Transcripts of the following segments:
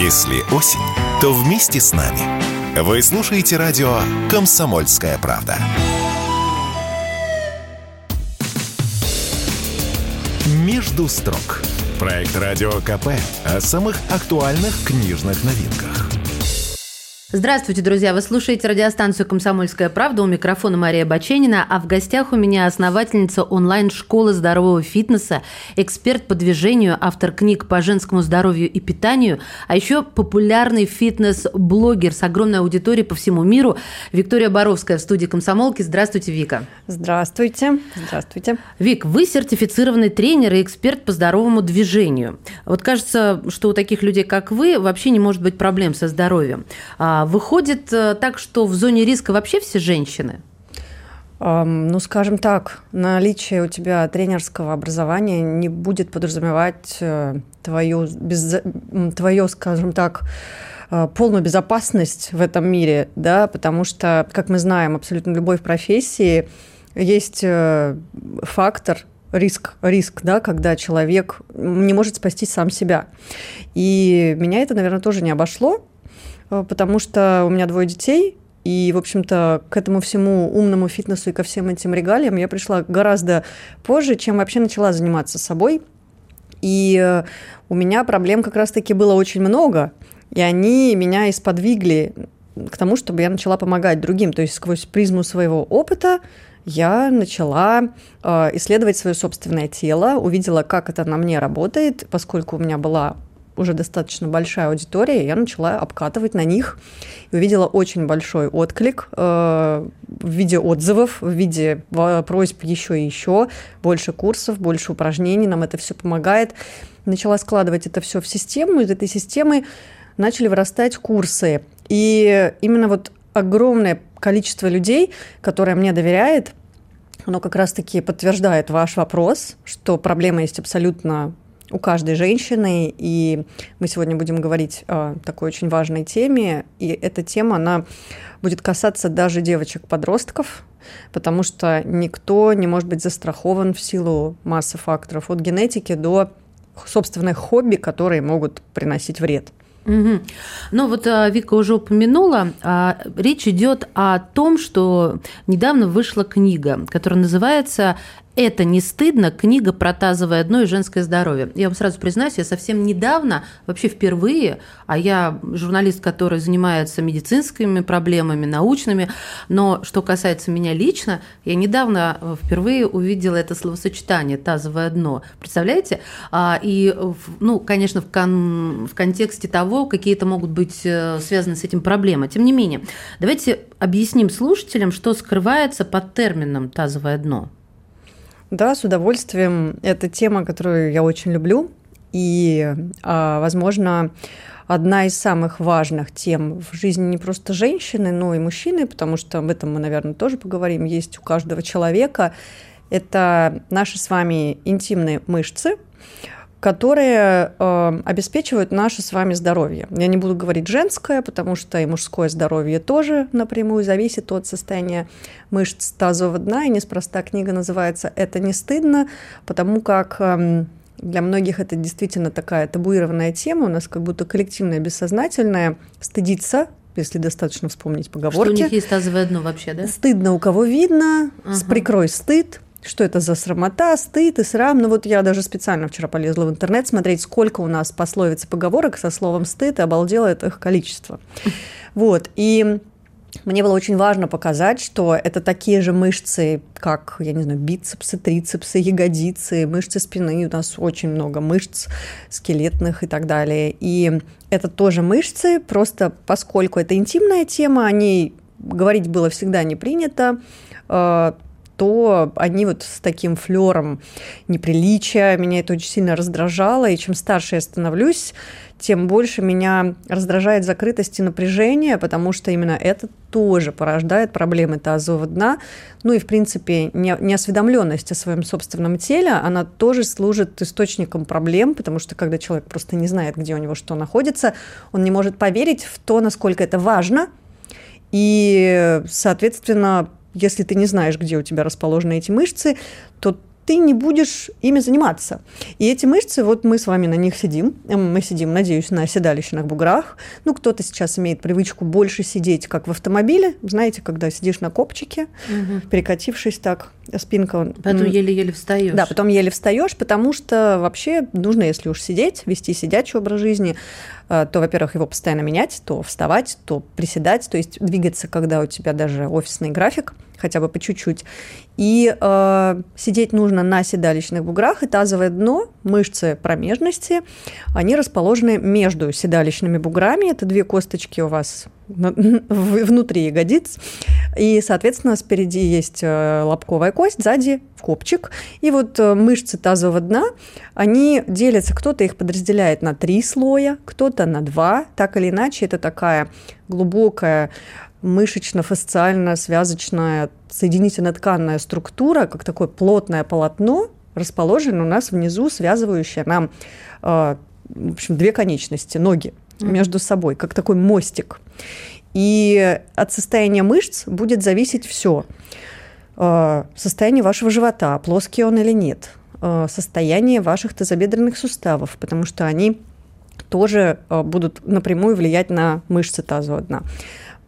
Если осень, то вместе с нами. Вы слушаете радио «Комсомольская правда». «Между строк» – проект Радио КП о самых актуальных книжных новинках – Здравствуйте, друзья! Вы слушаете радиостанцию «Комсомольская правда». У микрофона Мария Баченина, а в гостях у меня основательница онлайн-школы здорового фитнеса, эксперт по движению, автор книг по женскому здоровью и питанию, а еще популярный фитнес-блогер с огромной аудиторией по всему миру Виктория Боровская в студии «Комсомолки». Здравствуйте, Вика! Здравствуйте! Здравствуйте! Вик, вы сертифицированный тренер и эксперт по здоровому движению. Вот кажется, что у таких людей, как вы, вообще не может быть проблем со здоровьем. А выходит э, так, что в зоне риска вообще все женщины? Ну, скажем так, наличие у тебя тренерского образования не будет подразумевать э, твою, без, твою скажем так, э, полную безопасность в этом мире, да, потому что, как мы знаем, абсолютно любой в профессии есть фактор, риск, риск, да, когда человек не может спасти сам себя. И меня это, наверное, тоже не обошло, потому что у меня двое детей, и, в общем-то, к этому всему умному фитнесу и ко всем этим регалиям я пришла гораздо позже, чем вообще начала заниматься собой. И э, у меня проблем как раз-таки было очень много, и они меня исподвигли к тому, чтобы я начала помогать другим. То есть сквозь призму своего опыта я начала э, исследовать свое собственное тело, увидела, как это на мне работает, поскольку у меня была уже достаточно большая аудитория, я начала обкатывать на них и увидела очень большой отклик э, в виде отзывов, в виде просьб еще и еще, больше курсов, больше упражнений, нам это все помогает. Начала складывать это все в систему, из этой системы начали вырастать курсы. И именно вот огромное количество людей, которое мне доверяет, оно как раз-таки подтверждает ваш вопрос, что проблема есть абсолютно у каждой женщины, и мы сегодня будем говорить о такой очень важной теме, и эта тема, она будет касаться даже девочек-подростков, потому что никто не может быть застрахован в силу массы факторов, от генетики до собственных хобби, которые могут приносить вред. Угу. Ну вот а, Вика уже упомянула, а, речь идет о том, что недавно вышла книга, которая называется это не стыдно. Книга про тазовое дно и женское здоровье. Я вам сразу признаюсь, я совсем недавно, вообще впервые, а я журналист, который занимается медицинскими проблемами, научными, но что касается меня лично, я недавно э, впервые увидела это словосочетание «тазовое дно». Представляете? А, и, ну, конечно, в, кон в контексте того, какие это могут быть э, связаны с этим проблемы. Тем не менее, давайте объясним слушателям, что скрывается под термином «тазовое дно». Да, с удовольствием. Это тема, которую я очень люблю. И, а, возможно, одна из самых важных тем в жизни не просто женщины, но и мужчины, потому что об этом мы, наверное, тоже поговорим, есть у каждого человека. Это наши с вами интимные мышцы, которые э, обеспечивают наше с вами здоровье. Я не буду говорить женское, потому что и мужское здоровье тоже напрямую зависит от состояния мышц тазового дна, и неспроста книга называется «Это не стыдно», потому как э, для многих это действительно такая табуированная тема, у нас как будто коллективное бессознательное стыдиться если достаточно вспомнить поговорки. Что у них есть тазовое дно вообще, да? Стыдно у кого видно, ага. прикрой стыд, что это за срамота, стыд и срам. Ну вот я даже специально вчера полезла в интернет смотреть, сколько у нас пословиц и поговорок со словом стыд, и обалдела это их количество. Вот, и мне было очень важно показать, что это такие же мышцы, как, я не знаю, бицепсы, трицепсы, ягодицы, мышцы спины. У нас очень много мышц скелетных и так далее. И это тоже мышцы, просто поскольку это интимная тема, о ней говорить было всегда не принято, э, то они вот с таким флером неприличия, меня это очень сильно раздражало, и чем старше я становлюсь, тем больше меня раздражает закрытость и напряжение, потому что именно это тоже порождает проблемы тазового дна. Ну и, в принципе, неосведомленность о своем собственном теле, она тоже служит источником проблем, потому что когда человек просто не знает, где у него что находится, он не может поверить в то, насколько это важно, и, соответственно, если ты не знаешь, где у тебя расположены эти мышцы, то ты не будешь ими заниматься. И эти мышцы, вот мы с вами на них сидим, мы сидим, надеюсь, на седалищных буграх. Ну, кто-то сейчас имеет привычку больше сидеть, как в автомобиле, знаете, когда сидишь на копчике, угу. перекатившись так, спинка... Потом еле-еле встаешь. Да, потом еле встаешь, потому что вообще нужно, если уж сидеть, вести сидячий образ жизни, то, во-первых, его постоянно менять, то вставать, то приседать, то есть двигаться, когда у тебя даже офисный график – хотя бы по чуть-чуть. И э, сидеть нужно на седалищных буграх, и тазовое дно, мышцы промежности, они расположены между седалищными буграми. Это две косточки у вас внутри ягодиц. И, соответственно, спереди есть э, лобковая кость, сзади копчик. И вот э, мышцы тазового дна, они делятся, кто-то их подразделяет на три слоя, кто-то на два. Так или иначе, это такая глубокая мышечно-фасциально-связочная соединительно-тканная структура, как такое плотное полотно, расположено у нас внизу, связывающее нам э, в общем, две конечности, ноги между собой, как такой мостик. И от состояния мышц будет зависеть все. Э, состояние вашего живота, плоский он или нет, э, состояние ваших тазобедренных суставов, потому что они тоже будут напрямую влиять на мышцы тазового дна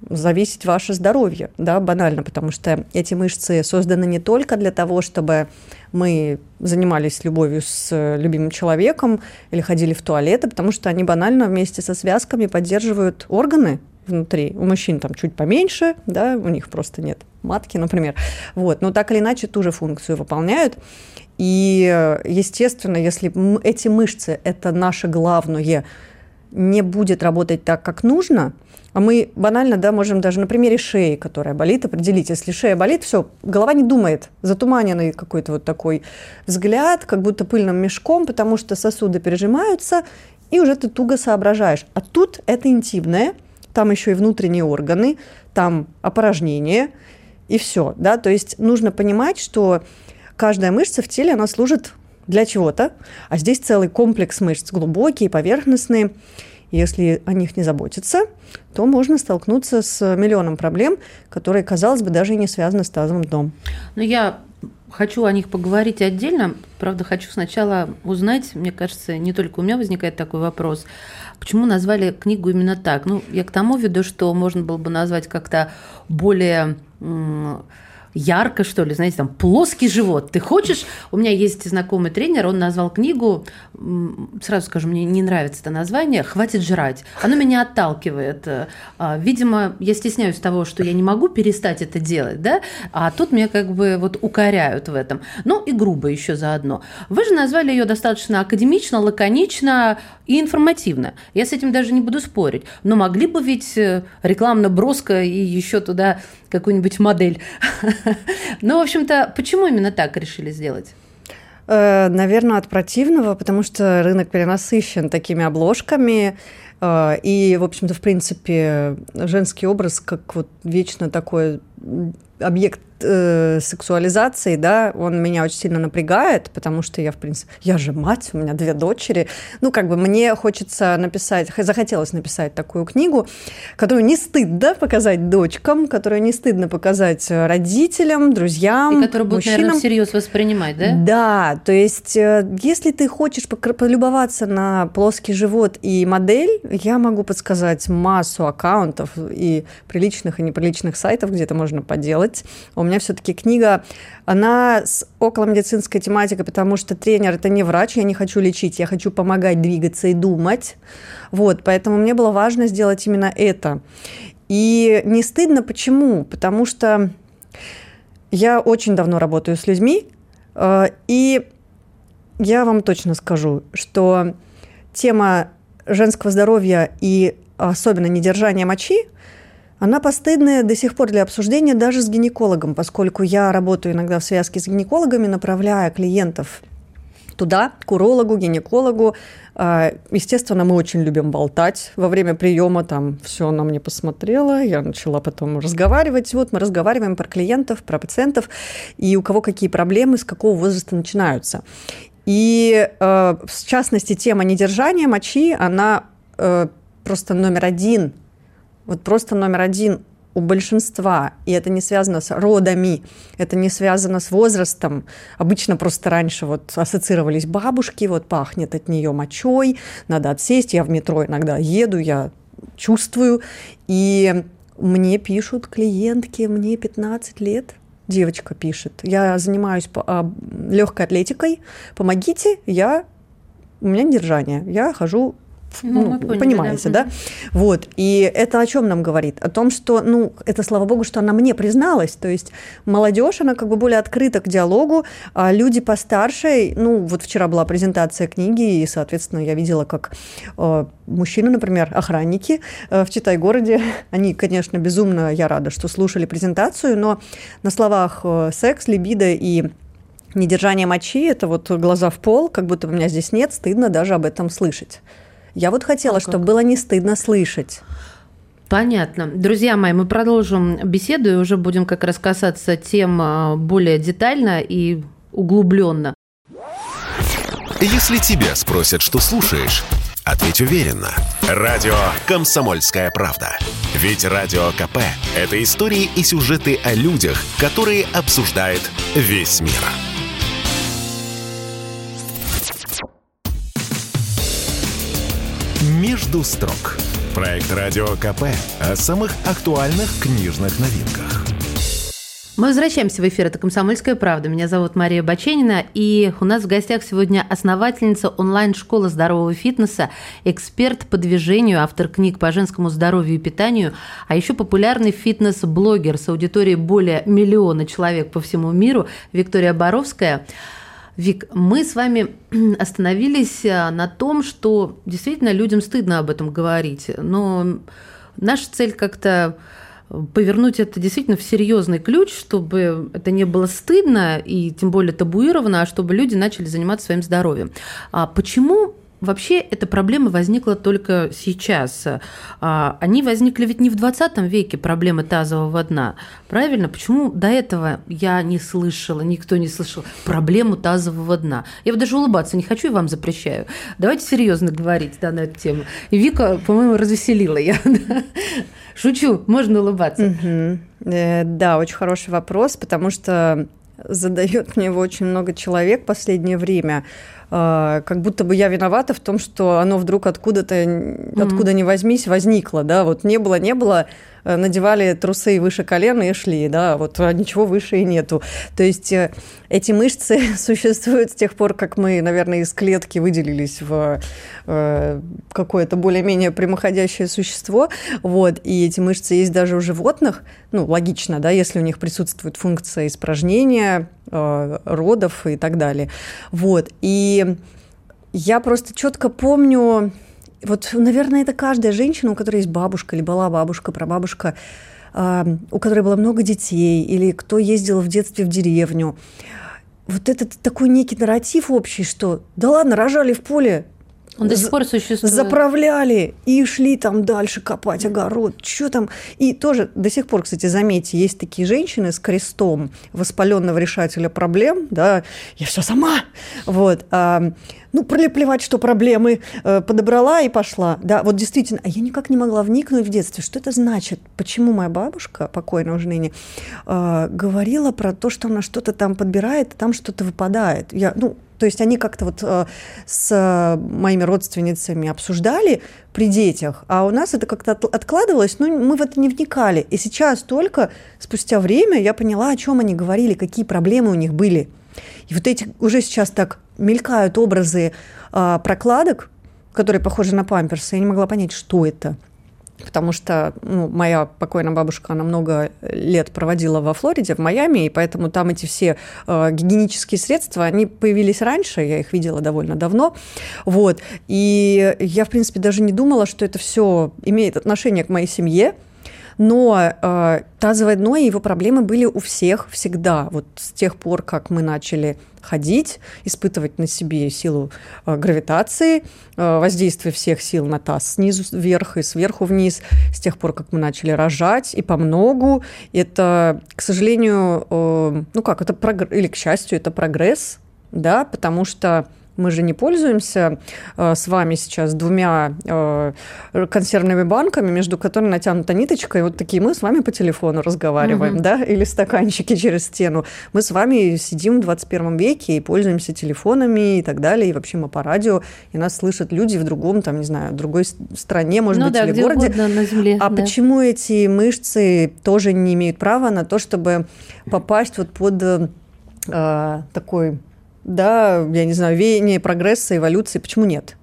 зависеть ваше здоровье, да, банально, потому что эти мышцы созданы не только для того, чтобы мы занимались любовью с любимым человеком или ходили в туалет, а потому что они банально вместе со связками поддерживают органы внутри. У мужчин там чуть поменьше, да, у них просто нет матки, например. Вот. Но так или иначе ту же функцию выполняют. И, естественно, если эти мышцы – это наше главное, не будет работать так, как нужно – а мы банально, да, можем даже на примере шеи, которая болит, определить. Если шея болит, все, голова не думает, затуманенный какой-то вот такой взгляд, как будто пыльным мешком, потому что сосуды пережимаются, и уже ты туго соображаешь. А тут это интимное, там еще и внутренние органы, там опорожнение, и все, да, то есть нужно понимать, что каждая мышца в теле, она служит для чего-то, а здесь целый комплекс мышц, глубокие, поверхностные, если о них не заботиться, то можно столкнуться с миллионом проблем, которые, казалось бы, даже и не связаны с тазовым дном. Но я хочу о них поговорить отдельно. Правда, хочу сначала узнать, мне кажется, не только у меня возникает такой вопрос, почему назвали книгу именно так? Ну, я к тому веду, что можно было бы назвать как-то более ярко, что ли, знаете, там плоский живот. Ты хочешь? У меня есть знакомый тренер, он назвал книгу, сразу скажу, мне не нравится это название, «Хватит жрать». Оно меня отталкивает. А, видимо, я стесняюсь того, что я не могу перестать это делать, да, а тут меня как бы вот укоряют в этом. Ну и грубо еще заодно. Вы же назвали ее достаточно академично, лаконично и информативно. Я с этим даже не буду спорить. Но могли бы ведь э, рекламно-броско и еще туда какую-нибудь модель. Ну, в общем-то, почему именно так решили сделать? Э, Наверное, от противного, потому что рынок перенасыщен такими обложками. Э, и, в общем-то, в принципе, женский образ как вот вечно такой объект э, сексуализации, да, он меня очень сильно напрягает, потому что я, в принципе, я же мать, у меня две дочери. Ну, как бы мне хочется написать, захотелось написать такую книгу, которую не стыдно показать дочкам, которую не стыдно показать родителям, друзьям, И которую будут, наверное, всерьез воспринимать, да? Да, то есть, э, если ты хочешь полюбоваться на плоский живот и модель, я могу подсказать массу аккаунтов и приличных, и неприличных сайтов, где это можно поделать. У меня все-таки книга, она с околомедицинской тематикой, потому что тренер – это не врач, я не хочу лечить, я хочу помогать двигаться и думать. Вот, поэтому мне было важно сделать именно это. И не стыдно почему? Потому что я очень давно работаю с людьми, э, и я вам точно скажу, что тема женского здоровья и особенно недержания мочи она постыдная до сих пор для обсуждения даже с гинекологом, поскольку я работаю иногда в связке с гинекологами, направляя клиентов туда, к урологу, гинекологу. А, естественно, мы очень любим болтать. Во время приема там все она мне посмотрела, я начала потом разговаривать. Вот мы разговариваем про клиентов, про пациентов, и у кого какие проблемы, с какого возраста начинаются. И э, в частности, тема недержания мочи, она э, просто номер один вот просто номер один у большинства, и это не связано с родами, это не связано с возрастом. Обычно просто раньше вот ассоциировались бабушки, вот пахнет от нее мочой, надо отсесть. Я в метро иногда еду, я чувствую. И мне пишут клиентки, мне 15 лет, девочка пишет, я занимаюсь а, легкой атлетикой, помогите, я у меня держание, я хожу ну, ну поняли, понимаете, да? да? Вот, и это о чем нам говорит? О том, что, ну, это, слава богу, что она мне призналась, то есть молодежь, она как бы более открыта к диалогу, а люди постарше, ну, вот вчера была презентация книги, и, соответственно, я видела, как э, мужчины, например, охранники э, в Читай-городе, они, конечно, безумно, я рада, что слушали презентацию, но на словах э, секс, либидо и недержание мочи, это вот глаза в пол, как будто у меня здесь нет, стыдно даже об этом слышать. Я вот хотела, а чтобы было не стыдно слышать. Понятно. Друзья мои, мы продолжим беседу и уже будем как раз касаться тем а, более детально и углубленно. Если тебя спросят, что слушаешь, ответь уверенно. Радио «Комсомольская правда». Ведь Радио КП – это истории и сюжеты о людях, которые обсуждает весь мир. «Между строк» – проект Радио КП о самых актуальных книжных новинках. Мы возвращаемся в эфир. Это «Комсомольская правда». Меня зовут Мария Баченина. И у нас в гостях сегодня основательница онлайн-школы здорового фитнеса, эксперт по движению, автор книг по женскому здоровью и питанию, а еще популярный фитнес-блогер с аудиторией более миллиона человек по всему миру Виктория Боровская – Вик, мы с вами остановились э, на том, что действительно людям стыдно об этом говорить, но наша цель как-то повернуть это действительно в серьезный ключ, чтобы это не было стыдно и тем более табуировано, а чтобы люди начали заниматься своим здоровьем. А почему Вообще эта проблема возникла только сейчас. А, они возникли ведь не в 20 веке, проблемы тазового дна. Правильно? Почему до этого я не слышала, никто не слышал проблему тазового дна? Я вот даже улыбаться не хочу и вам запрещаю. Давайте серьезно говорить да, на эту тему. И Вика, по-моему, развеселила я. Шучу, можно улыбаться. Э, да, очень хороший вопрос, потому что задает мне его очень много человек в последнее время. А, как будто бы я виновата в том, что оно вдруг откуда-то, mm-hmm. откуда ни возьмись, возникло, да, вот не было, не было, Э, надевали трусы выше колена и шли, да, вот а ничего выше и нету. То есть э, эти мышцы существуют с тех пор, как мы, наверное, из клетки выделились в э, какое-то более-менее прямоходящее существо, вот, и эти мышцы есть даже у животных, ну, логично, да, если у них присутствует функция испражнения, родов и так далее, вот, и я просто четко помню вот, наверное, это каждая женщина, у которой есть бабушка или была бабушка, прабабушка, у которой было много детей, или кто ездил в детстве в деревню. Вот этот такой некий нарратив общий, что да ладно, рожали в поле, он до сих пор существует. Заправляли и шли там дальше копать огород. Что там? И тоже до сих пор, кстати, заметьте, есть такие женщины с крестом воспаленного решателя проблем, да, я все сама, вот, а, ну, плевать, что проблемы, э, подобрала и пошла. Да, вот действительно, а я никак не могла вникнуть в детстве, что это значит, почему моя бабушка, покойная уже ныне, э, говорила про то, что она что-то там подбирает, там что-то выпадает. Я, ну, то есть они как-то вот э, с моими родственницами обсуждали при детях, а у нас это как-то откладывалось, но мы в это не вникали. И сейчас только спустя время я поняла, о чем они говорили, какие проблемы у них были. И вот эти уже сейчас так мелькают образы э, прокладок, которые похожи на памперсы. Я не могла понять, что это. Потому что ну, моя покойная бабушка, она много лет проводила во Флориде, в Майами, и поэтому там эти все э, гигиенические средства, они появились раньше, я их видела довольно давно. Вот. И я, в принципе, даже не думала, что это все имеет отношение к моей семье. Но э, тазовое дно и его проблемы были у всех всегда. Вот с тех пор, как мы начали ходить, испытывать на себе силу э, гравитации, э, воздействие всех сил на таз снизу вверх и сверху вниз, с тех пор, как мы начали рожать и по многу, это, к сожалению, э, ну как, это прогр... или к счастью, это прогресс, да, потому что Мы же не пользуемся э, с вами сейчас двумя э, консервными банками, между которыми натянута ниточка, и вот такие мы с вами по телефону разговариваем, угу. да, или стаканчики через стену. Мы с вами сидим в 21 веке и пользуемся телефонами и так далее, и вообще мы по радио, и нас слышат люди в другом, там, не знаю, другой стране, может ну, быть, да, или городе. на земле. А да. почему эти мышцы тоже не имеют права на то, чтобы попасть вот под э, такой да, я не знаю, веяние прогресса, эволюции, почему нет?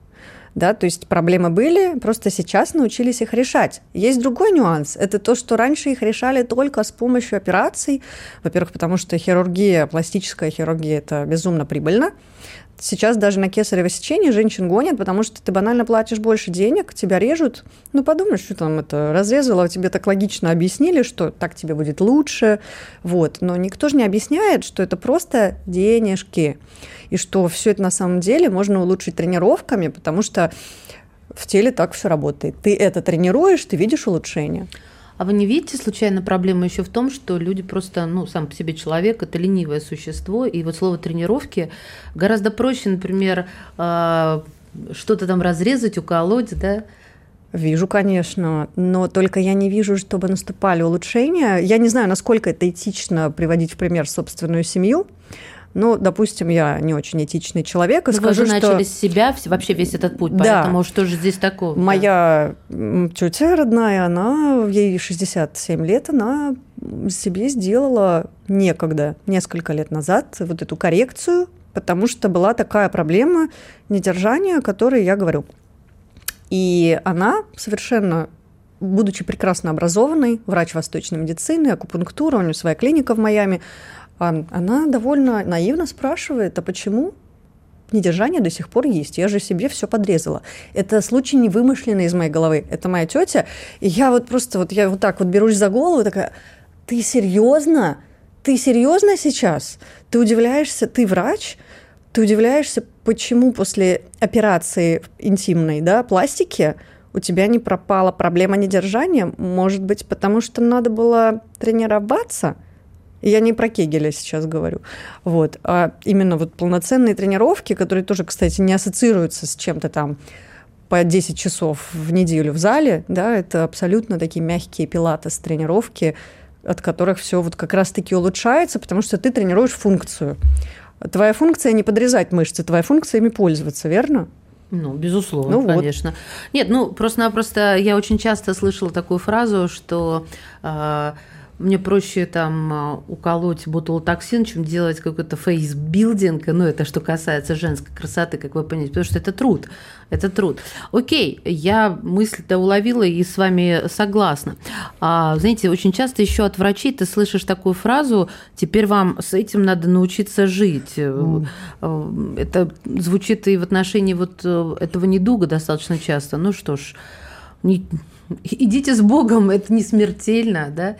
Да, то есть проблемы были, просто сейчас научились их решать. Есть другой нюанс. Это то, что раньше их решали только с помощью операций. Во-первых, потому что хирургия, пластическая хирургия – это безумно прибыльно. Сейчас даже на кесарево сечение женщин гонят, потому что ты банально платишь больше денег, тебя режут. Ну, подумаешь, что там это разрезало, тебе так логично объяснили, что так тебе будет лучше. Вот. Но никто же не объясняет, что это просто денежки. И что все это на самом деле можно улучшить тренировками, потому что в теле так все работает. Ты это тренируешь, ты видишь улучшение. А вы не видите случайно проблему еще в том, что люди просто, ну, сам по себе человек, это ленивое существо, и вот слово тренировки гораздо проще, например, а, что-то там разрезать, уколоть, да, Вижу, конечно, но только я не вижу, чтобы наступали улучшения. Я не знаю, насколько это этично приводить в пример собственную семью, ну, допустим, я не очень этичный человек, и Но скажу, вы же что... начали с себя вообще весь этот путь, да. поэтому что же здесь такого? Моя да? тетя родная, она, ей 67 лет, она себе сделала некогда, несколько лет назад, вот эту коррекцию, потому что была такая проблема недержания, о которой я говорю. И она совершенно будучи прекрасно образованной, врач восточной медицины, акупунктура, у нее своя клиника в Майами, она довольно наивно спрашивает, а почему недержание до сих пор есть. Я же себе все подрезала. Это случай не вымышленный из моей головы. Это моя тетя. И я вот просто вот я вот так вот берусь за голову, такая, ты серьезно? Ты серьезно сейчас? Ты удивляешься, ты врач? Ты удивляешься, почему после операции интимной, да, пластики у тебя не пропала проблема недержания? Может быть, потому что надо было тренироваться – я не про Кегеля сейчас говорю. Вот. А именно вот полноценные тренировки, которые тоже, кстати, не ассоциируются с чем-то там по 10 часов в неделю в зале, да, это абсолютно такие мягкие пилатес тренировки, от которых все вот как раз-таки улучшается, потому что ты тренируешь функцию. Твоя функция не подрезать мышцы, твоя функция ими пользоваться, верно? Ну, безусловно, ну, конечно. Вот. Нет, ну, просто-напросто я очень часто слышала такую фразу, что э, мне проще там а, уколоть ботулотоксин, чем делать какой-то фейсбилдинг, ну, это что касается женской красоты, как вы понимаете, потому что это труд, это труд. Окей, я мысль-то уловила и с вами согласна. А, знаете, очень часто еще от врачей ты слышишь такую фразу, теперь вам с этим надо научиться жить. Mm. Это звучит и в отношении вот э, этого недуга достаточно часто. Ну что ж, не... идите с Богом, это не смертельно, да?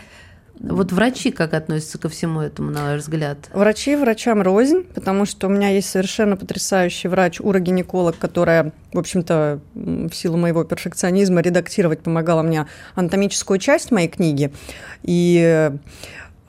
Вот врачи как относятся ко всему этому, на ваш взгляд? Врачи врачам рознь, потому что у меня есть совершенно потрясающий врач-урогинеколог, которая, в общем-то, в силу моего перфекционизма редактировать помогала мне анатомическую часть моей книги. И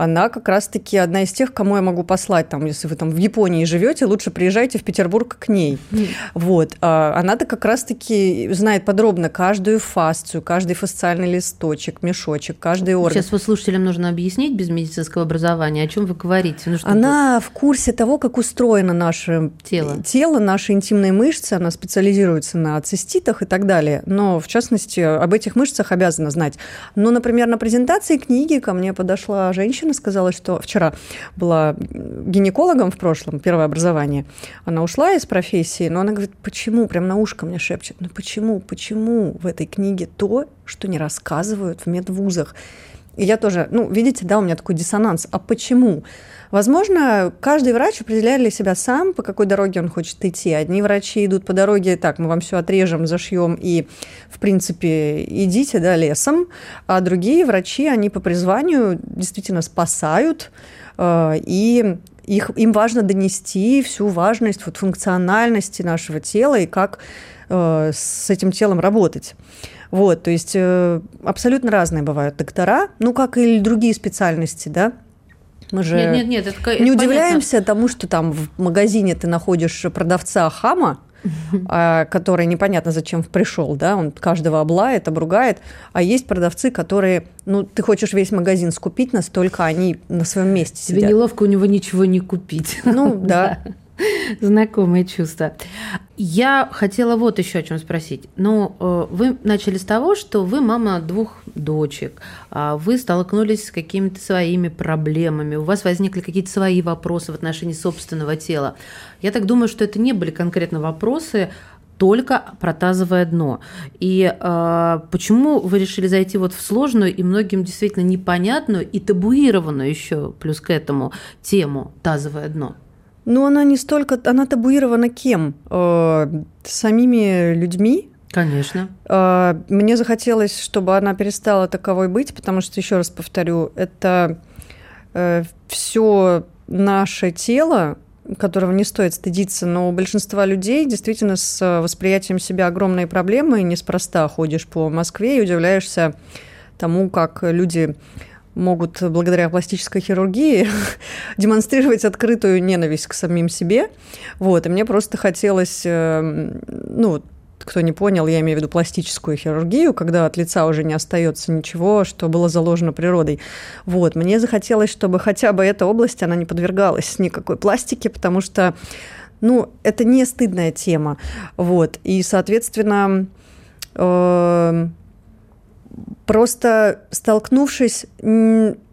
она как раз-таки одна из тех, кому я могу послать, там, если вы там в Японии живете, лучше приезжайте в Петербург к ней. Mm. Вот. А она-то как раз-таки знает подробно каждую фасцию, каждый фасциальный листочек, мешочек, каждый орган. Сейчас вы слушателям нужно объяснить без медицинского образования, о чем вы говорите. Ну, она в курсе того, как устроено наше тело. тело, наши интимные мышцы, она специализируется на циститах и так далее. Но, в частности, об этих мышцах обязана знать. Но, например, на презентации книги ко мне подошла женщина, женщина сказала, что вчера была гинекологом в прошлом, первое образование. Она ушла из профессии, но она говорит, почему, прям на ушко мне шепчет, ну почему, почему в этой книге то, что не рассказывают в медвузах? И я тоже, ну, видите, да, у меня такой диссонанс. А почему? Возможно, каждый врач определяет для себя сам, по какой дороге он хочет идти. Одни врачи идут по дороге, так, мы вам все отрежем, зашьем и, в принципе, идите, да, лесом. А другие врачи, они по призванию действительно спасают э, и их, им важно донести всю важность вот, функциональности нашего тела и как э, с этим телом работать. Вот, то есть э, абсолютно разные бывают доктора, ну, как и другие специальности, да. Мы же Нет, нет, нет, это, это не понятно. удивляемся тому, что там в магазине ты находишь продавца хама, а, который непонятно зачем пришел, да, он каждого облает, обругает, а есть продавцы, которые, ну, ты хочешь весь магазин скупить, настолько они на своем месте Тебе сидят. неловко у него ничего не купить. Ну, да. Знакомое чувство. Я хотела вот еще о чем спросить. Ну, э, вы начали с того, что вы мама двух дочек, а вы столкнулись с какими-то своими проблемами, у вас возникли какие-то свои вопросы в отношении собственного тела. Я так думаю, что это не были конкретно вопросы только про тазовое дно. И э, почему вы решили зайти вот в сложную и многим действительно непонятную и табуированную еще плюс к этому тему тазовое дно? Ну, она не столько, она табуирована кем? Э, самими людьми, Конечно. Э, Мне захотелось, чтобы она перестала таковой быть, потому что, еще раз повторю, это все наше тело, которого не стоит стыдиться, но у большинства людей действительно с восприятием себя огромные проблемы, и неспроста ходишь по Москве и удивляешься тому, как люди могут благодаря пластической хирургии демонстрировать открытую ненависть к самим себе. Вот, и мне просто хотелось, ну, кто не понял, я имею в виду пластическую хирургию, когда от лица уже не остается ничего, что было заложено природой. Вот, мне захотелось, чтобы хотя бы эта область, она не подвергалась никакой пластике, потому что, ну, это не стыдная тема. Вот, и, соответственно, э- просто столкнувшись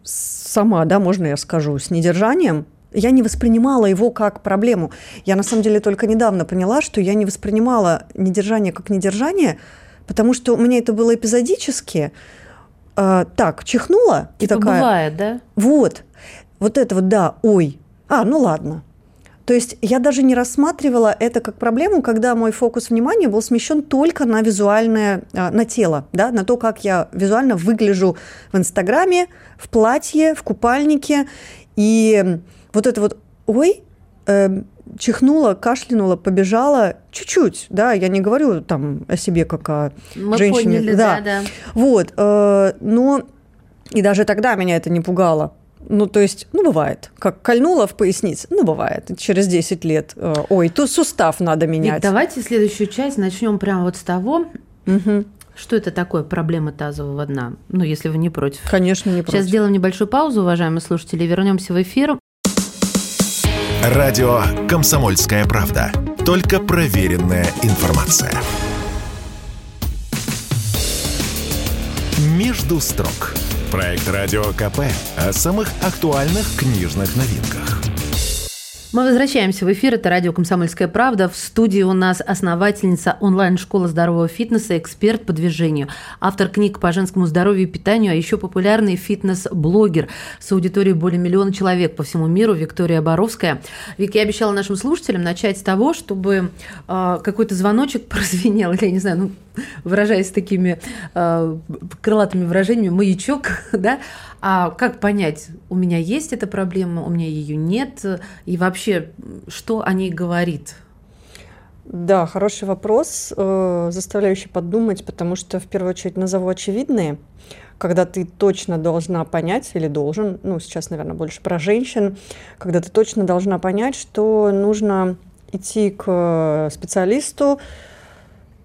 сама, да, можно я скажу, с недержанием, я не воспринимала его как проблему. Я на самом деле только недавно поняла, что я не воспринимала недержание как недержание, потому что у меня это было эпизодически. А, так, чихнула типа и такая. Бывает, да? Вот, вот это вот, да, ой. А, ну ладно. То есть я даже не рассматривала это как проблему, когда мой фокус внимания был смещен только на визуальное, на тело, да, на то, как я визуально выгляжу в Инстаграме, в платье, в купальнике. И вот это вот, ой, э, чихнула, кашлянула, побежала чуть-чуть, да, я не говорю там о себе как о Мы женщине. поняли, да, да. Вот, э, но и даже тогда меня это не пугало. Ну, то есть, ну, бывает. Как кольнула в пояснице, ну, бывает. Через 10 лет. Э, ой, тут сустав надо менять. Вик, давайте следующую часть начнем прямо вот с того, Угу. что это такое проблема тазового дна. Ну, если вы не против. Конечно, не Сейчас против. сделаем небольшую паузу, уважаемые слушатели, вернемся в эфир. Радио «Комсомольская правда». Только проверенная информация. «Между строк». Проект «Радио КП» о самых актуальных книжных новинках. Мы возвращаемся в эфир. Это радио «Комсомольская правда». В студии у нас основательница онлайн-школы здорового фитнеса, эксперт по движению, автор книг по женскому здоровью и питанию, а еще популярный фитнес-блогер с аудиторией более миллиона человек по всему миру Виктория Боровская. Вик, я обещала нашим слушателям начать с того, чтобы э, какой-то звоночек прозвенел, или я не знаю, ну, выражаясь такими э, крылатыми выражениями, маячок, да, а как понять, у меня есть эта проблема, у меня ее нет, и вообще, что о ней говорит? Да, хороший вопрос, э, заставляющий подумать, потому что в первую очередь назову очевидные, когда ты точно должна понять или должен, ну сейчас, наверное, больше про женщин, когда ты точно должна понять, что нужно идти к специалисту,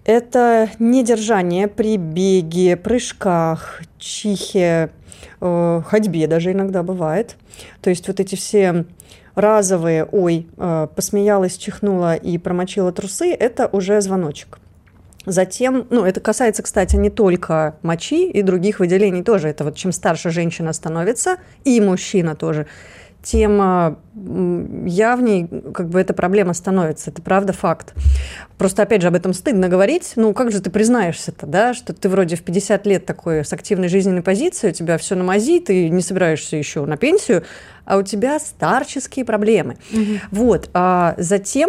это недержание при беге, прыжках, чихе, э, ходьбе даже иногда бывает. То есть вот эти все разовые, ой, э, посмеялась, чихнула и промочила трусы, это уже звоночек. Затем, ну, это касается, кстати, не только мочи и других выделений тоже. Это вот чем старше женщина становится, и мужчина тоже, тем явней как бы эта проблема становится. Это правда факт. Просто, опять же, об этом стыдно говорить. Ну, как же ты признаешься-то, да, что ты вроде в 50 лет такой с активной жизненной позицией, у тебя все на мази, ты не собираешься еще на пенсию, а у тебя старческие проблемы. Угу. Вот. А затем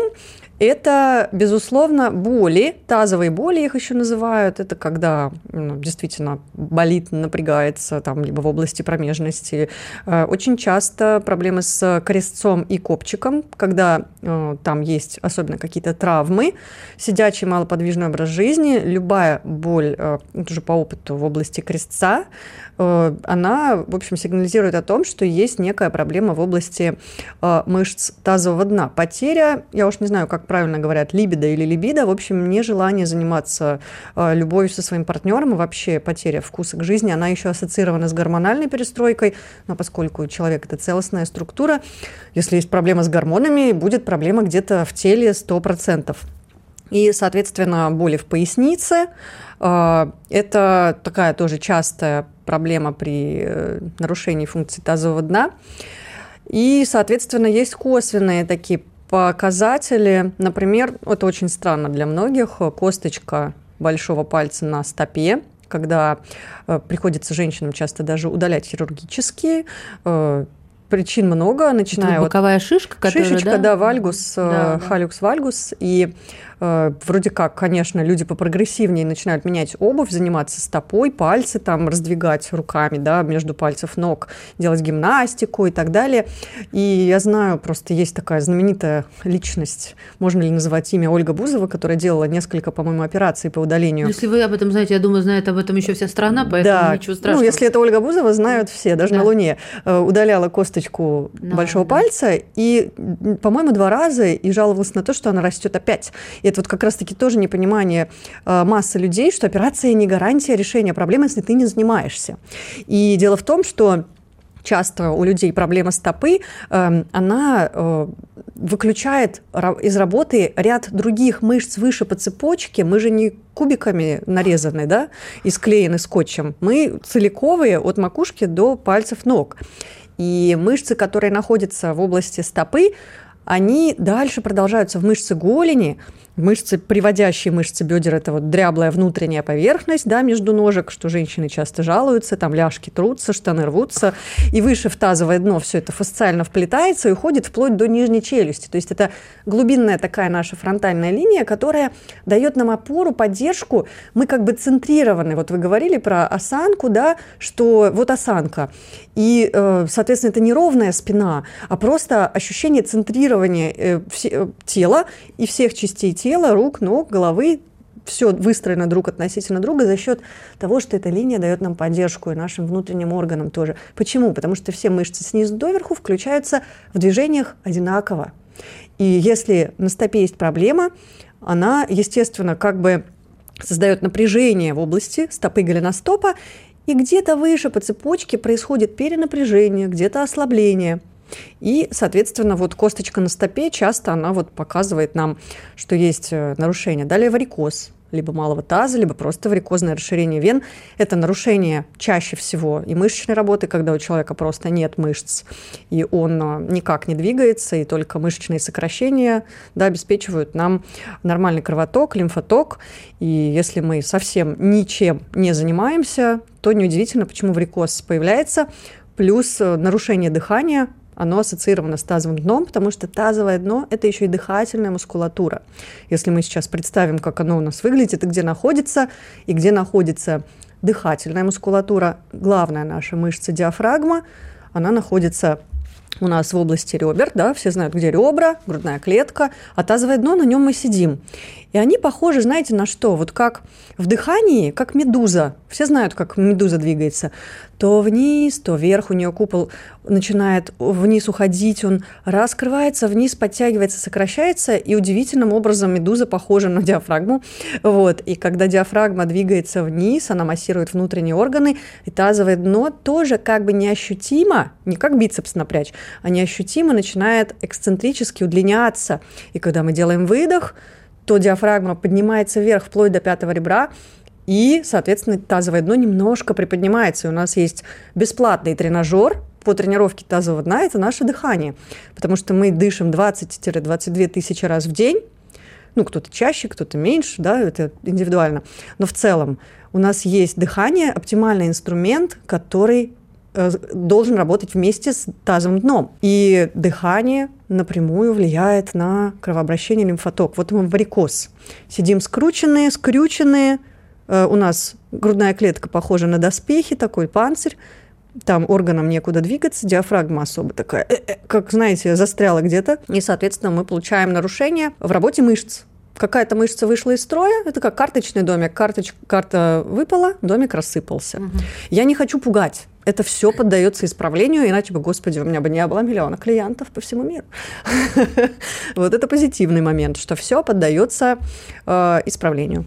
Это, безусловно, боли, тазовые боли их еще называют. Это когда ну, действительно болит, напрягается, там, либо в области промежности. Э, очень часто проблемы с крестцом и копчиком, когда э, там есть особенно какие-то травмы, сидячий малоподвижный образ жизни, любая боль, э, уже по опыту в области крестца, Э, она, в общем, сигнализирует о том, что есть некая проблема в области э, мышц тазового дна. Потеря, я уж не знаю, как правильно говорят, либидо или либидо, в общем, нежелание заниматься э, любовью со своим партнером и вообще потеря вкуса к жизни, она еще ассоциирована с гормональной перестройкой, но поскольку человек – это целостная структура, если есть проблема с гормонами, будет проблема где-то в теле 100%. И, соответственно, боли в пояснице, это такая тоже частая проблема при э, нарушении функции тазового дна. И, соответственно, есть косвенные такие показатели. Например, это очень странно для многих, косточка большого пальца на стопе, когда э, приходится женщинам часто даже удалять хирургически, э, причин много, начиная Это боковая шишка, которая, шишечка, да, да вальгус, да, халюкс вальгус, и Э, вроде как, конечно, люди попрогрессивнее начинают менять обувь, заниматься стопой, пальцы там раздвигать руками, да, между пальцев ног, делать гимнастику и так далее. И я знаю, просто есть такая знаменитая личность, можно ли называть имя Ольга Бузова, которая делала несколько, по-моему, операций по удалению. Если вы об этом знаете, я думаю, знает об этом еще вся страна, поэтому да. ничего ну, страшного. Ну, если это Ольга Бузова, знают все, даже да. на Луне. Э, удаляла косточку да, большого да. пальца и, по-моему, два раза и жаловалась на то, что она растет опять. И это вот как раз-таки тоже непонимание э, массы людей, что операция не гарантия решения проблемы, если ты не занимаешься. И дело в том, что часто у людей проблема стопы, э, она э, выключает из работы ряд других мышц выше по цепочке. Мы же не кубиками нарезаны, да, и склеены скотчем. Мы целиковые от макушки до пальцев ног. И мышцы, которые находятся в области стопы, они дальше продолжаются в мышцы голени, Мышцы, приводящие мышцы бедер – это вот дряблая внутренняя поверхность да, между ножек, что женщины часто жалуются, там ляжки трутся, штаны рвутся, и выше в тазовое дно все это фасциально вплетается и уходит вплоть до нижней челюсти. То есть это глубинная такая наша фронтальная линия, которая дает нам опору, поддержку. Мы как бы центрированы. Вот вы говорили про осанку, да, что вот осанка. И, э, соответственно, это не ровная спина, а просто ощущение центрирования э, э, тела и всех частей тела тела, рук, ног, головы, все выстроено друг относительно друга за счет того, что эта линия дает нам поддержку и нашим внутренним органам тоже. Почему? Потому что все мышцы снизу доверху включаются в движениях одинаково. И если на стопе есть проблема, она, естественно, как бы создает напряжение в области стопы голеностопа, и где-то выше по цепочке происходит перенапряжение, где-то ослабление – и, соответственно, вот косточка на стопе часто она вот показывает нам, что есть э, нарушение. Далее варикоз либо малого таза, либо просто варикозное расширение вен. Это нарушение чаще всего и мышечной работы, когда у человека просто нет мышц, и он э, никак не двигается, и только мышечные сокращения да, обеспечивают нам нормальный кровоток, лимфоток. И если мы совсем ничем не занимаемся, то неудивительно, почему варикоз появляется. Плюс э, нарушение дыхания, оно ассоциировано с тазовым дном, потому что тазовое дно – это еще и дыхательная мускулатура. Если мы сейчас представим, как оно у нас выглядит и где находится, и где находится дыхательная мускулатура, главная наша мышца диафрагма, она находится у нас в области ребер, да, все знают, где ребра, грудная клетка, а тазовое дно, на нем мы сидим. И они похожи, знаете, на что? Вот как в дыхании, как медуза. Все знают, как медуза двигается. То вниз, то вверх у нее купол начинает вниз уходить, он раскрывается, вниз подтягивается, сокращается, и удивительным образом медуза похожа на диафрагму. Вот. И когда диафрагма двигается вниз, она массирует внутренние органы, и тазовое дно тоже как бы неощутимо, не как бицепс напрячь, а неощутимо начинает эксцентрически удлиняться. И когда мы делаем выдох, то диафрагма поднимается вверх вплоть до пятого ребра, и, соответственно, тазовое дно немножко приподнимается. И у нас есть бесплатный тренажер по тренировке тазового дна – это наше дыхание. Потому что мы дышим 20-22 тысячи раз в день. Ну, кто-то чаще, кто-то меньше, да, это индивидуально. Но в целом у нас есть дыхание, оптимальный инструмент, который должен работать вместе с тазовым дном. И дыхание напрямую влияет на кровообращение лимфоток. Вот мы варикоз. Сидим скрученные, скрюченные, э, у нас грудная клетка похожа на доспехи, такой панцирь, там органам некуда двигаться, диафрагма особо такая, э -э, как, знаете, застряла где-то, и, соответственно, мы получаем нарушение в работе мышц. Какая-то мышца вышла из строя, это как карточный домик. Карточ, карта выпала, домик рассыпался. Угу. Я не хочу пугать. Это все поддается исправлению, иначе бы, господи, у меня бы не было миллиона клиентов по всему миру. Вот это позитивный момент, что все поддается э, исправлению.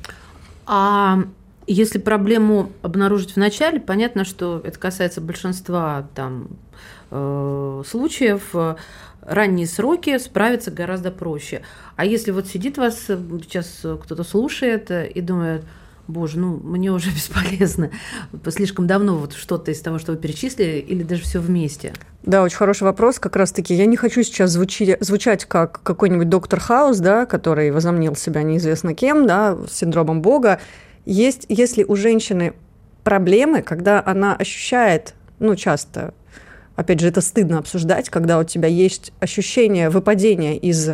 А если проблему обнаружить в начале, понятно, что это касается большинства там, э, случаев, ранние сроки справиться гораздо проще. А если вот сидит вас сейчас кто-то слушает и думает, боже, ну мне уже бесполезно, слишком давно вот что-то из того, что вы перечислили, или даже все вместе? Да, очень хороший вопрос. Как раз-таки я не хочу сейчас звучи, звучать как какой-нибудь доктор Хаус, да, который возомнил себя неизвестно кем, да, с синдромом Бога. Есть, если у женщины проблемы, когда она ощущает, ну, часто, опять же, это стыдно обсуждать, когда у тебя есть ощущение выпадения из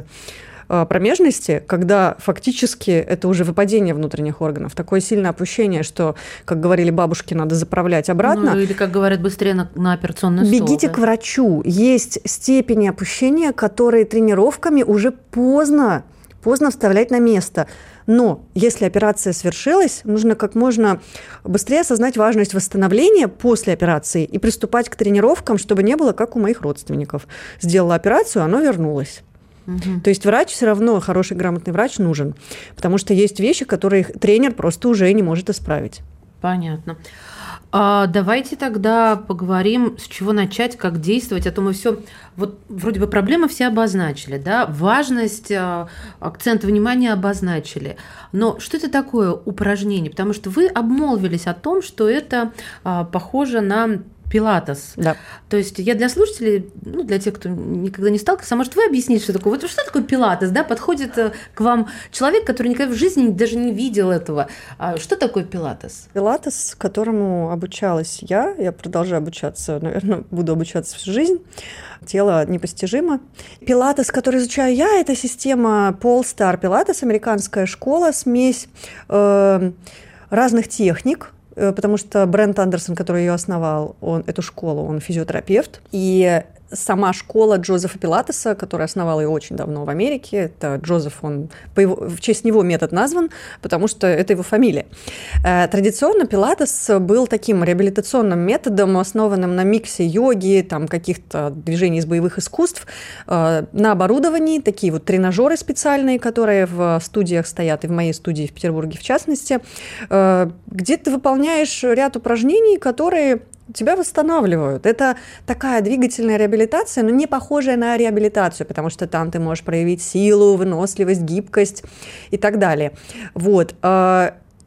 промежности, когда фактически это уже выпадение внутренних органов, такое сильное опущение, что, как говорили бабушки, надо заправлять обратно. Ну, или, как говорят, быстрее на, на операционный стол. Бегите да? к врачу. Есть степени опущения, которые тренировками уже поздно, поздно вставлять на место. Но если операция свершилась, нужно как можно быстрее осознать важность восстановления после операции и приступать к тренировкам, чтобы не было как у моих родственников. Сделала операцию, оно вернулось. Угу. То есть врач все равно, хороший грамотный врач нужен, потому что есть вещи, которые тренер просто уже не может исправить. Понятно. А давайте тогда поговорим, с чего начать, как действовать. А то мы все, вот вроде бы проблемы все обозначили, да, важность, а, акцент внимания обозначили. Но что это такое упражнение? Потому что вы обмолвились о том, что это а, похоже на пилатес. Да. То есть я для слушателей, ну, для тех, кто никогда не сталкивался, а может, вы объясните, что такое? Вот что такое пилатес, да? Подходит э, к вам человек, который никогда в жизни даже не видел этого. А что такое пилатес? Пилатес, которому обучалась я, я продолжаю обучаться, наверное, буду обучаться всю жизнь. Тело непостижимо. Пилатес, который изучаю я, это система Polestar Пилатес, американская школа, смесь э, разных техник, потому что Брент Андерсон, который ее основал, он, эту школу, он физиотерапевт, и сама школа Джозефа Пилатеса, который основал ее очень давно в Америке. Это Джозеф, он, по его, в честь него метод назван, потому что это его фамилия. Э, традиционно Пилатес был таким реабилитационным методом, основанным на миксе йоги, там, каких-то движений из боевых искусств, э, на оборудовании, такие вот тренажеры специальные, которые в студиях стоят, и в моей студии в Петербурге в частности, э, где ты выполняешь ряд упражнений, которые тебя восстанавливают. Это такая двигательная реабилитация, но не похожая на реабилитацию, потому что там ты можешь проявить силу, выносливость, гибкость и так далее. Вот.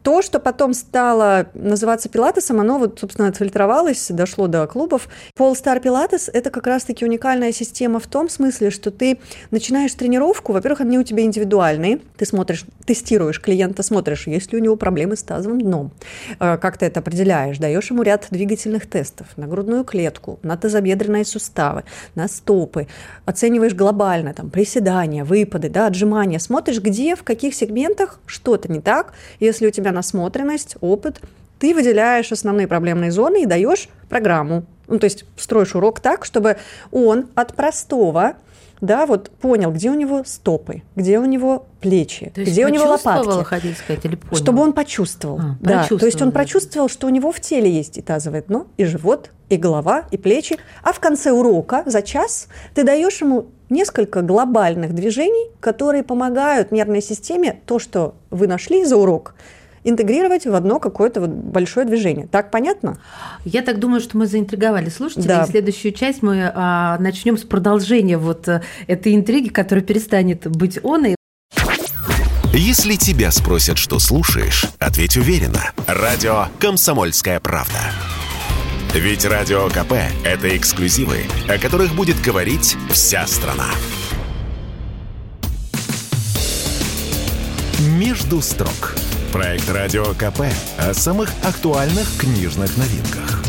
То, что потом стало называться пилатесом, оно вот, собственно, отфильтровалось, дошло до клубов. Polestar Pilates – это как раз-таки уникальная система в том смысле, что ты начинаешь тренировку, во-первых, они у тебя индивидуальные, ты смотришь, тестируешь клиента, смотришь, есть ли у него проблемы с тазовым дном, э, как ты это определяешь, даешь ему ряд двигательных тестов на грудную клетку, на тазобедренные суставы, на стопы, оцениваешь глобально, там, приседания, выпады, да, отжимания, смотришь, где, в каких сегментах что-то не так, если у тебя тебя насмотренность, опыт, ты выделяешь основные проблемные зоны и даешь программу. Ну, то есть строишь урок так, чтобы он от простого да, вот понял, где у него стопы, где у него плечи, то где у него лопатки. хотите сказать, или понял? Чтобы он почувствовал. А, да, то есть он прочувствовал, что у него в теле есть и тазовое дно, и живот, и голова, и плечи. А в конце урока за час ты даешь ему несколько глобальных движений, которые помогают нервной системе то, что вы нашли за урок, интегрировать в одно какое-то вот большое движение. Так понятно? Я так думаю, что мы заинтриговали слушателей. Да. И следующую часть мы а, начнем с продолжения вот а, этой интриги, которая перестанет быть он. И... Если тебя спросят, что слушаешь, ответь уверенно. Радио «Комсомольская правда». Ведь Радио КП – это эксклюзивы, о которых будет говорить вся страна. «Между строк» Проект «Радио КП» о самых актуальных книжных новинках.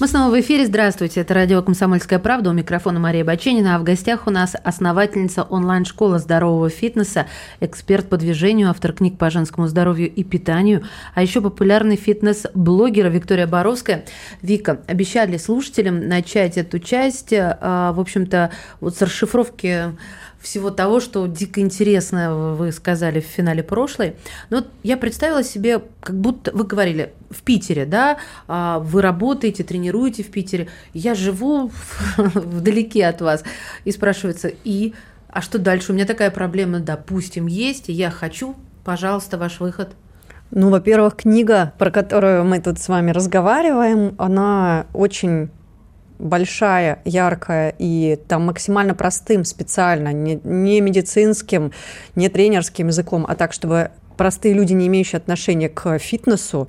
Мы снова в эфире. Здравствуйте. Это радио «Комсомольская правда». У микрофона Мария Баченина. А в гостях у нас основательница онлайн-школы здорового фитнеса, эксперт по движению, автор книг по женскому здоровью и питанию, а еще популярный фитнес-блогер Виктория Боровская. Вика, обещали слушателям начать эту часть, а, в общем-то, вот с расшифровки всего того, что дико интересно вы сказали в финале прошлой. Но вот я представила себе, как будто вы говорили, в Питере, да, а, вы работаете, тренируете в Питере, я живу вдалеке от вас. И спрашивается, и, а что дальше? У меня такая проблема, допустим, есть, и я хочу, пожалуйста, ваш выход. Ну, во-первых, книга, про которую мы тут с вами разговариваем, она очень большая, яркая и там максимально простым, специально, не, не медицинским, не тренерским языком, а так, чтобы простые люди, не имеющие отношения к фитнесу,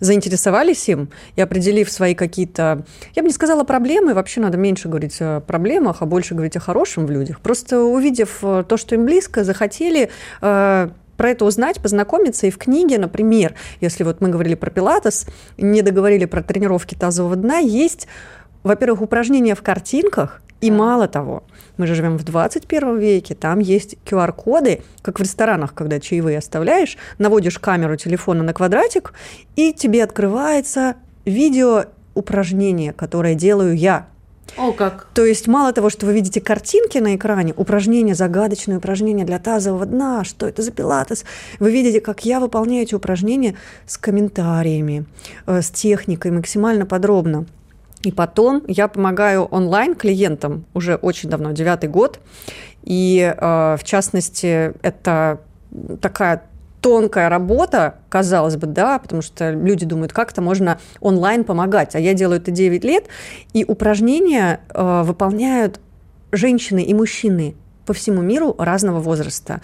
заинтересовались им и определив свои какие-то, я бы не сказала проблемы, вообще надо меньше говорить о проблемах, а больше говорить о хорошем в людях. Просто увидев э, то, что им близко, захотели э, про это узнать, познакомиться. И в книге, например, если вот мы говорили про пилатес, не договорили про тренировки тазового дна, есть во-первых, упражнения в картинках, и да. мало того, мы же живем в 21 веке, там есть QR-коды, как в ресторанах, когда чаевые оставляешь, наводишь камеру телефона на квадратик, и тебе открывается видео упражнение, которое делаю я. О, как. То есть мало того, что вы видите картинки на экране, упражнения, загадочные упражнения для тазового дна, что это за пилатес, вы видите, как я выполняю эти упражнения с комментариями, э, с техникой максимально подробно. И потом я помогаю онлайн клиентам уже очень давно, девятый год. И э, в частности, это такая тонкая работа, казалось бы, да, потому что люди думают, как это можно онлайн помогать. А я делаю это 9 лет, и упражнения э, выполняют женщины и мужчины по всему миру разного возраста.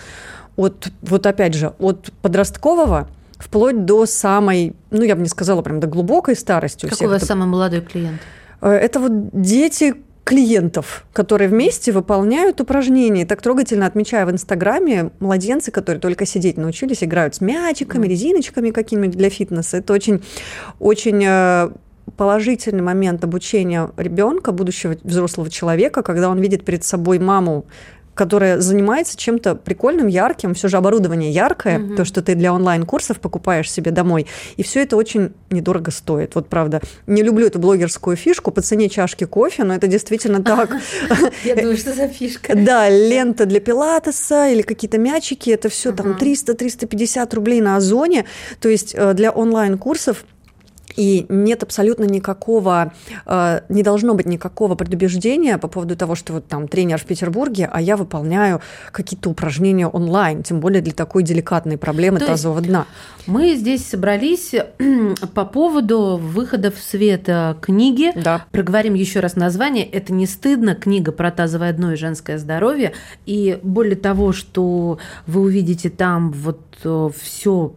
От, вот опять же, от подросткового вплоть до самой, ну, я бы не сказала прям до глубокой старости. Какой у вас это... самый молодой клиент? Э, это вот дети клиентов, которые вместе выполняют упражнения. Так трогательно отмечаю в Инстаграме младенцы, которые только сидеть научились, играют с мячиками, резиночками какими-нибудь для фитнеса. Это очень, очень э, положительный момент обучения ребенка, будущего взрослого человека, когда он видит перед собой маму которая занимается чем-то прикольным, ярким, все же оборудование яркое, угу. то, что ты для онлайн-курсов покупаешь себе домой, и все это очень недорого стоит. Вот правда, не люблю эту блогерскую фишку по цене чашки кофе, но это действительно так. Я думаю, что за фишка. Да, лента для пилатеса или какие-то мячики, это все там 300-350 рублей на Озоне, то есть э, для онлайн-курсов и нет абсолютно никакого, э, не должно быть никакого предубеждения по поводу того, что вот там тренер в Петербурге, а я выполняю какие-то упражнения онлайн, тем более для такой деликатной проблемы То тазового дна. Мы здесь собрались по поводу выхода в свет э, книги. Да. Проговорим еще раз название. Это не стыдно. Книга про тазовое дно и женское здоровье. И более того, что вы увидите там вот э, все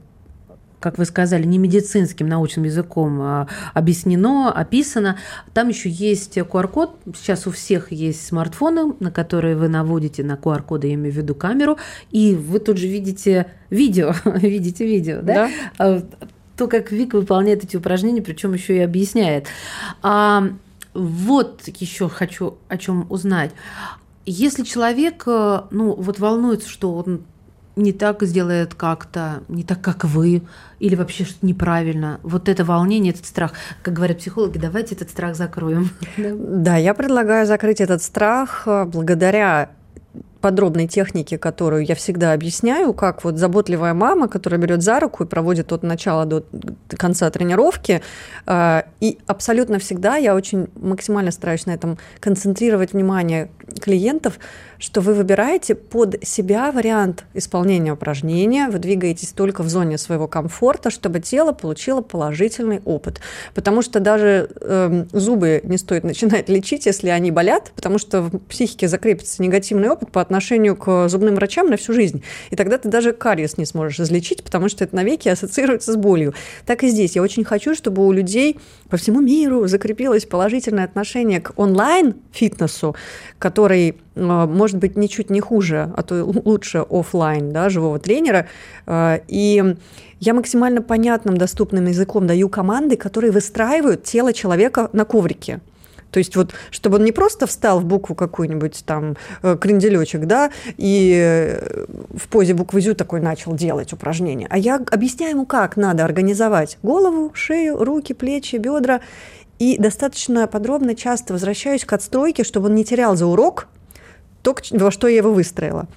как вы сказали, не медицинским научным языком а объяснено, описано. Там еще есть QR-код. Сейчас у всех есть смартфоны, на которые вы наводите на QR-коды, я имею в виду камеру, и вы тут же видите видео, видите видео, да? да. А то, как Вик выполняет эти упражнения, причем еще и объясняет. А, вот еще хочу о чем узнать. Если человек, э, ну, вот волнуется, что он не так сделает как-то, не так, как вы, или вообще что-то неправильно. Вот это волнение, этот страх. Как говорят психологи, давайте этот страх закроем. Да, я предлагаю закрыть этот страх э, благодаря подробной техники, которую я всегда объясняю, как вот заботливая мама, которая берет за руку и проводит от начала до конца тренировки. Э, и абсолютно всегда я очень максимально стараюсь на этом концентрировать внимание клиентов, что вы выбираете под себя вариант исполнения упражнения, вы двигаетесь только в зоне своего комфорта, чтобы тело получило положительный опыт. Потому что даже э, зубы не стоит начинать лечить, если они болят, потому что в психике закрепится негативный опыт по отношению к зубным врачам на всю жизнь. И тогда ты даже кариес не сможешь излечить, потому что это навеки ассоциируется с болью. Так и здесь. Я очень хочу, чтобы у людей по всему миру закрепилось положительное отношение к онлайн-фитнесу, который который может быть ничуть не хуже, а то лучше офлайн, да, живого тренера. И я максимально понятным, доступным языком даю команды, которые выстраивают тело человека на коврике. То есть вот, чтобы он не просто встал в букву какую-нибудь там э, кренделечек, да, и э, в позе буквы ЗЮ такой начал делать упражнение, а я объясняю ему, как надо организовать голову, шею, руки, плечи, бедра, и достаточно подробно часто возвращаюсь к отстройке, чтобы он не терял за урок то, во что я его выстроила.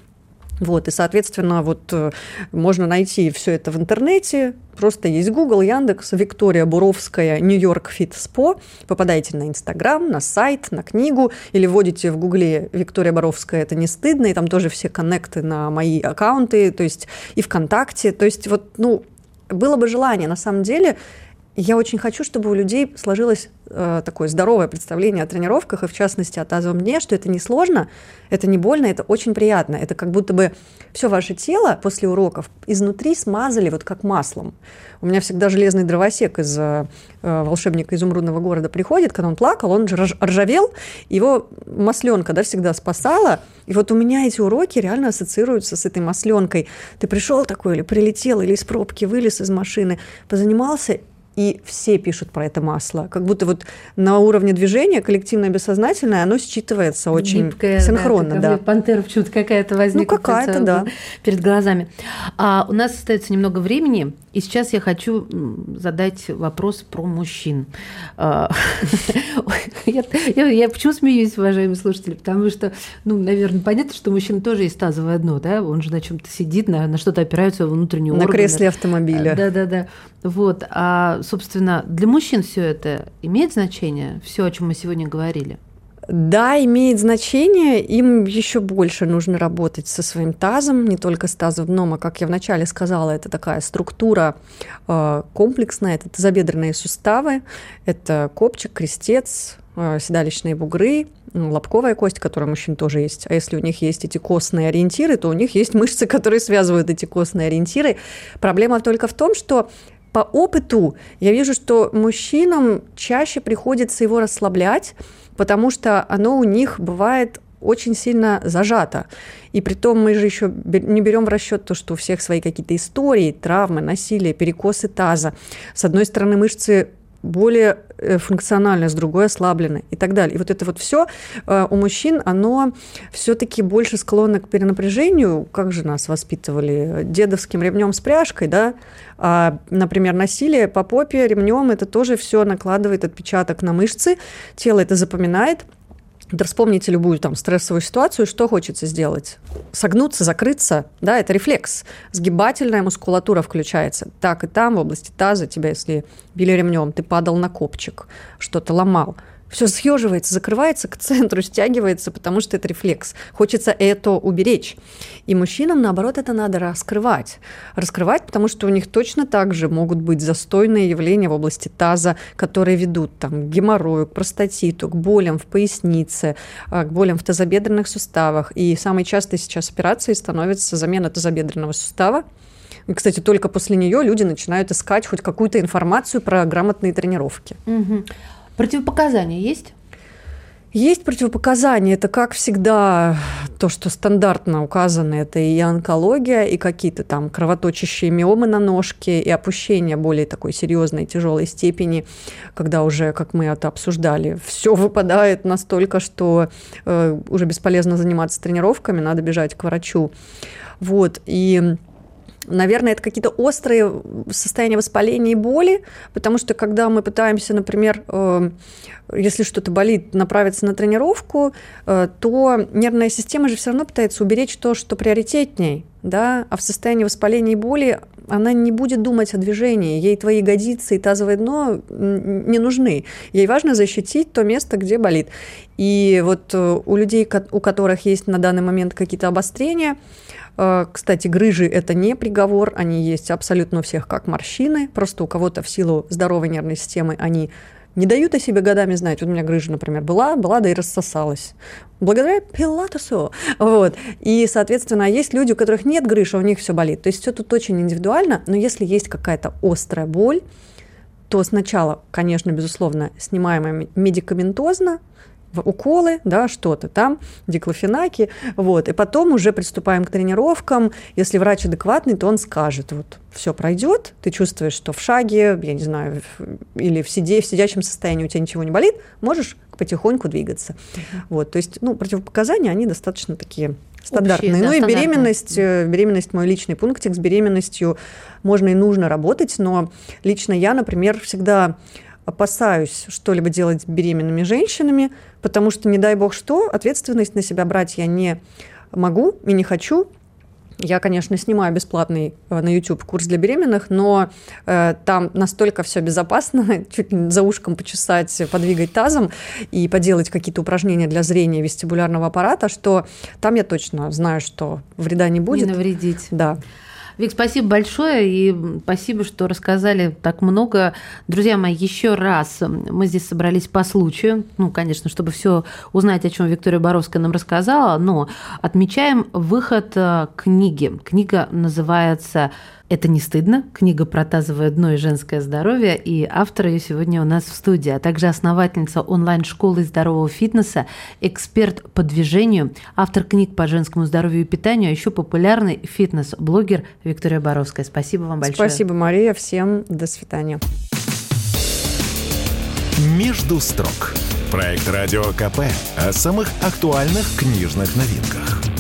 Вот, и, соответственно, вот э, можно найти все это в интернете. Просто есть Google, Яндекс, Виктория Буровская, Нью-Йорк Фит Спо. Попадаете на Инстаграм, на сайт, на книгу или вводите в Гугле Виктория Боровская, это не стыдно, и там тоже все коннекты на мои аккаунты, то есть и ВКонтакте. То есть вот, ну, было бы желание, на самом деле, я очень хочу, чтобы у людей сложилось э, такое здоровое представление о тренировках, и в частности о тазовом дне, что это не сложно, это не больно, это очень приятно. Это как будто бы все ваше тело после уроков изнутри смазали вот как маслом. У меня всегда железный дровосек из э, «Волшебника изумрудного города» приходит, когда он плакал, он же ржавел, его масленка да, всегда спасала. И вот у меня эти уроки реально ассоциируются с этой масленкой. Ты пришел такой или прилетел, или из пробки вылез из машины, позанимался, и все пишут про это масло. Как будто вот на уровне движения коллективное бессознательное, оно считывается очень Гибкое, синхронно. Да, да. Пантера почему-то какая-то возникла. Ну, какая-то, да. Перед глазами. А у нас остается немного времени, и сейчас я хочу задать вопрос про мужчин. А, я почему смеюсь, уважаемые слушатели? Потому что, ну, наверное, понятно, что мужчина тоже есть тазовое дно, да? Он же на чем-то сидит, на что-то опирается внутренний орган. На кресле автомобиля. Да-да-да. Вот. А, собственно, для мужчин все это имеет значение, все, о чем мы сегодня говорили? Да, имеет значение. Им еще больше нужно работать со своим тазом, не только с тазом дном, а, как я вначале сказала, это такая структура э, комплексная, это тазобедренные суставы, это копчик, крестец, э, седалищные бугры, лобковая кость, которая у мужчин тоже есть. А если у них есть эти костные ориентиры, то у них есть мышцы, которые связывают эти костные ориентиры. Проблема только в том, что по опыту я вижу, что мужчинам чаще приходится его расслаблять, потому что оно у них бывает очень сильно зажато. И при том мы же еще не берем в расчет то, что у всех свои какие-то истории, травмы, насилие, перекосы таза. С одной стороны, мышцы более э, функционально, с другой ослаблены и так далее. И вот это вот все э, у мужчин, оно все-таки больше склонно к перенапряжению, как же нас воспитывали, дедовским ремнем с пряжкой, да, а, например, насилие по попе ремнем, это тоже все накладывает отпечаток на мышцы, тело это запоминает, да вспомните любую там стрессовую ситуацию, что хочется сделать? Согнуться, закрыться, да, это рефлекс. Сгибательная мускулатура включается. Так и там, в области таза, тебя, если били ремнем, ты падал на копчик, что-то ломал – все съеживается, закрывается к центру, стягивается, потому что это рефлекс. Хочется это уберечь. И мужчинам, наоборот, это надо раскрывать. Раскрывать, потому что у них точно так же могут быть застойные явления в области таза, которые ведут там, к геморрою, к простатиту, к болям в пояснице, а, к болям в тазобедренных суставах. И самой частой сейчас операцией становится замена тазобедренного сустава, и, кстати, только после нее люди начинают искать хоть какую-то информацию про грамотные тренировки. Угу. Противопоказания есть? Есть противопоказания. Это, как всегда, то, что стандартно указано, это и онкология, и какие-то там кровоточащие миомы на ножке, и опущение более такой серьезной, тяжелой степени, когда уже, как мы это обсуждали, все выпадает настолько, что э, уже бесполезно заниматься тренировками, надо бежать к врачу. Вот, и Наверное, это какие-то острые состояния воспаления и боли, потому что когда мы пытаемся, например, э, если что-то болит, направиться на тренировку, э, то нервная система же все равно пытается уберечь то, что приоритетней, да, а в состоянии воспаления и боли она не будет думать о движении, ей твои ягодицы и тазовое дно не нужны. Ей важно защитить то место, где болит. И вот э, у людей, у которых есть на данный момент какие-то обострения, кстати, грыжи – это не приговор, они есть абсолютно у всех как морщины, просто у кого-то в силу здоровой нервной системы они не дают о себе годами знать. Вот у меня грыжа, например, была, была, да и рассосалась. Благодаря пилатесу. Вот. И, соответственно, есть люди, у которых нет грыжи, а у них все болит. То есть все тут очень индивидуально, но если есть какая-то острая боль, то сначала, конечно, безусловно, снимаемая медикаментозно, уколы, да, что-то там, диклофенаки, вот, и потом уже приступаем к тренировкам. Если врач адекватный, то он скажет, вот, все пройдет, ты чувствуешь, что в шаге, я не знаю, или в, сиде, в сидячем состоянии у тебя ничего не болит, можешь потихоньку двигаться. Вот, то есть, ну, противопоказания, они достаточно такие стандартные. Общие, да, ну и беременность, э, беременность мой личный пунктик, с беременностью можно и нужно работать, но лично я, например, всегда опасаюсь что-либо делать с беременными женщинами, потому что, не дай бог что, ответственность на себя брать я не могу и не хочу, я, конечно, снимаю бесплатный э, на YouTube курс для беременных, но э, там настолько все безопасно, чуть за ушком почесать, подвигать тазом и поделать какие-то упражнения для зрения вестибулярного аппарата, что там я точно знаю, что вреда не будет. Не навредить. Да. Вик, спасибо большое и спасибо, что рассказали так много. Друзья мои, еще раз мы здесь собрались по случаю, ну, конечно, чтобы все узнать, о чем Виктория Боровская нам рассказала, но отмечаем выход э, книги. Книга называется это не стыдно. Книга про тазовое дно и женское здоровье. И автор ее сегодня у нас в студии, а также основательница онлайн-школы здорового фитнеса, эксперт по движению, автор книг по женскому здоровью и питанию, а еще популярный фитнес-блогер Виктория Боровская. Спасибо вам большое. Спасибо, Мария. Всем до свидания. Между строк. Проект Радио КП о самых актуальных книжных новинках.